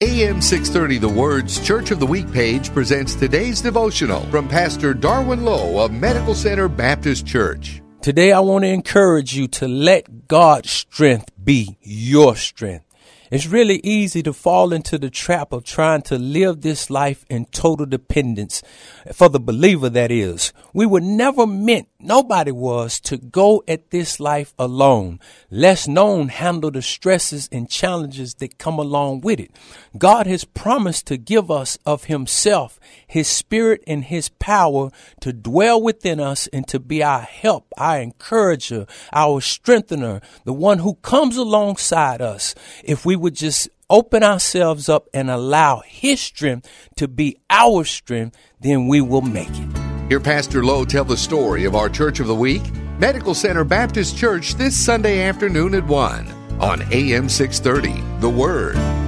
AM 630 The Word's Church of the Week page presents today's devotional from Pastor Darwin Lowe of Medical Center Baptist Church. Today, I want to encourage you to let God's strength be your strength. It's really easy to fall into the trap of trying to live this life in total dependence for the believer that is. We were never meant, nobody was, to go at this life alone. Less known handle the stresses and challenges that come along with it. God has promised to give us of himself, his spirit and his power to dwell within us and to be our help, our encourager, our strengthener, the one who comes alongside us. If we would just open ourselves up and allow His strength to be our strength, then we will make it. Hear Pastor Lowe tell the story of our Church of the Week, Medical Center Baptist Church, this Sunday afternoon at 1 on AM 630. The Word.